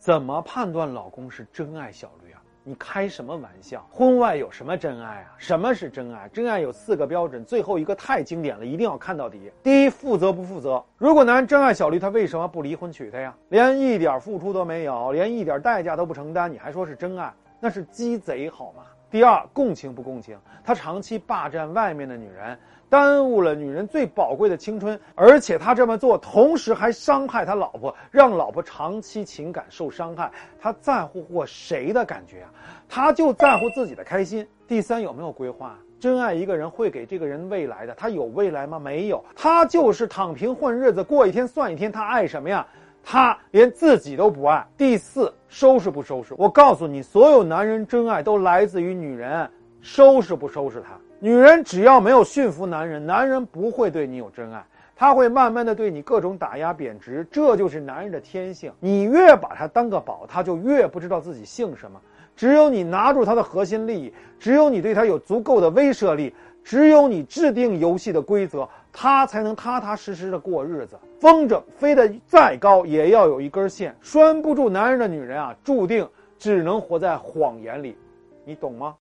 怎么判断老公是真爱小绿啊？你开什么玩笑？婚外有什么真爱啊？什么是真爱？真爱有四个标准，最后一个太经典了，一定要看到底。第一，负责不负责？如果男人真爱小绿，他为什么不离婚娶她呀？连一点付出都没有，连一点代价都不承担，你还说是真爱？那是鸡贼好吗？第二，共情不共情？他长期霸占外面的女人。耽误了女人最宝贵的青春，而且他这么做，同时还伤害他老婆，让老婆长期情感受伤害。他在乎过谁的感觉啊？他就在乎自己的开心。第三，有没有规划？真爱一个人会给这个人未来的，他有未来吗？没有，他就是躺平混日子，过一天算一天。他爱什么呀？他连自己都不爱。第四，收拾不收拾？我告诉你，所有男人真爱都来自于女人，收拾不收拾他？女人只要没有驯服男人，男人不会对你有真爱，他会慢慢的对你各种打压贬值，这就是男人的天性。你越把他当个宝，他就越不知道自己姓什么。只有你拿住他的核心利益，只有你对他有足够的威慑力，只有你制定游戏的规则，他才能踏踏实实的过日子。风筝飞得再高，也要有一根线。拴不住男人的女人啊，注定只能活在谎言里，你懂吗？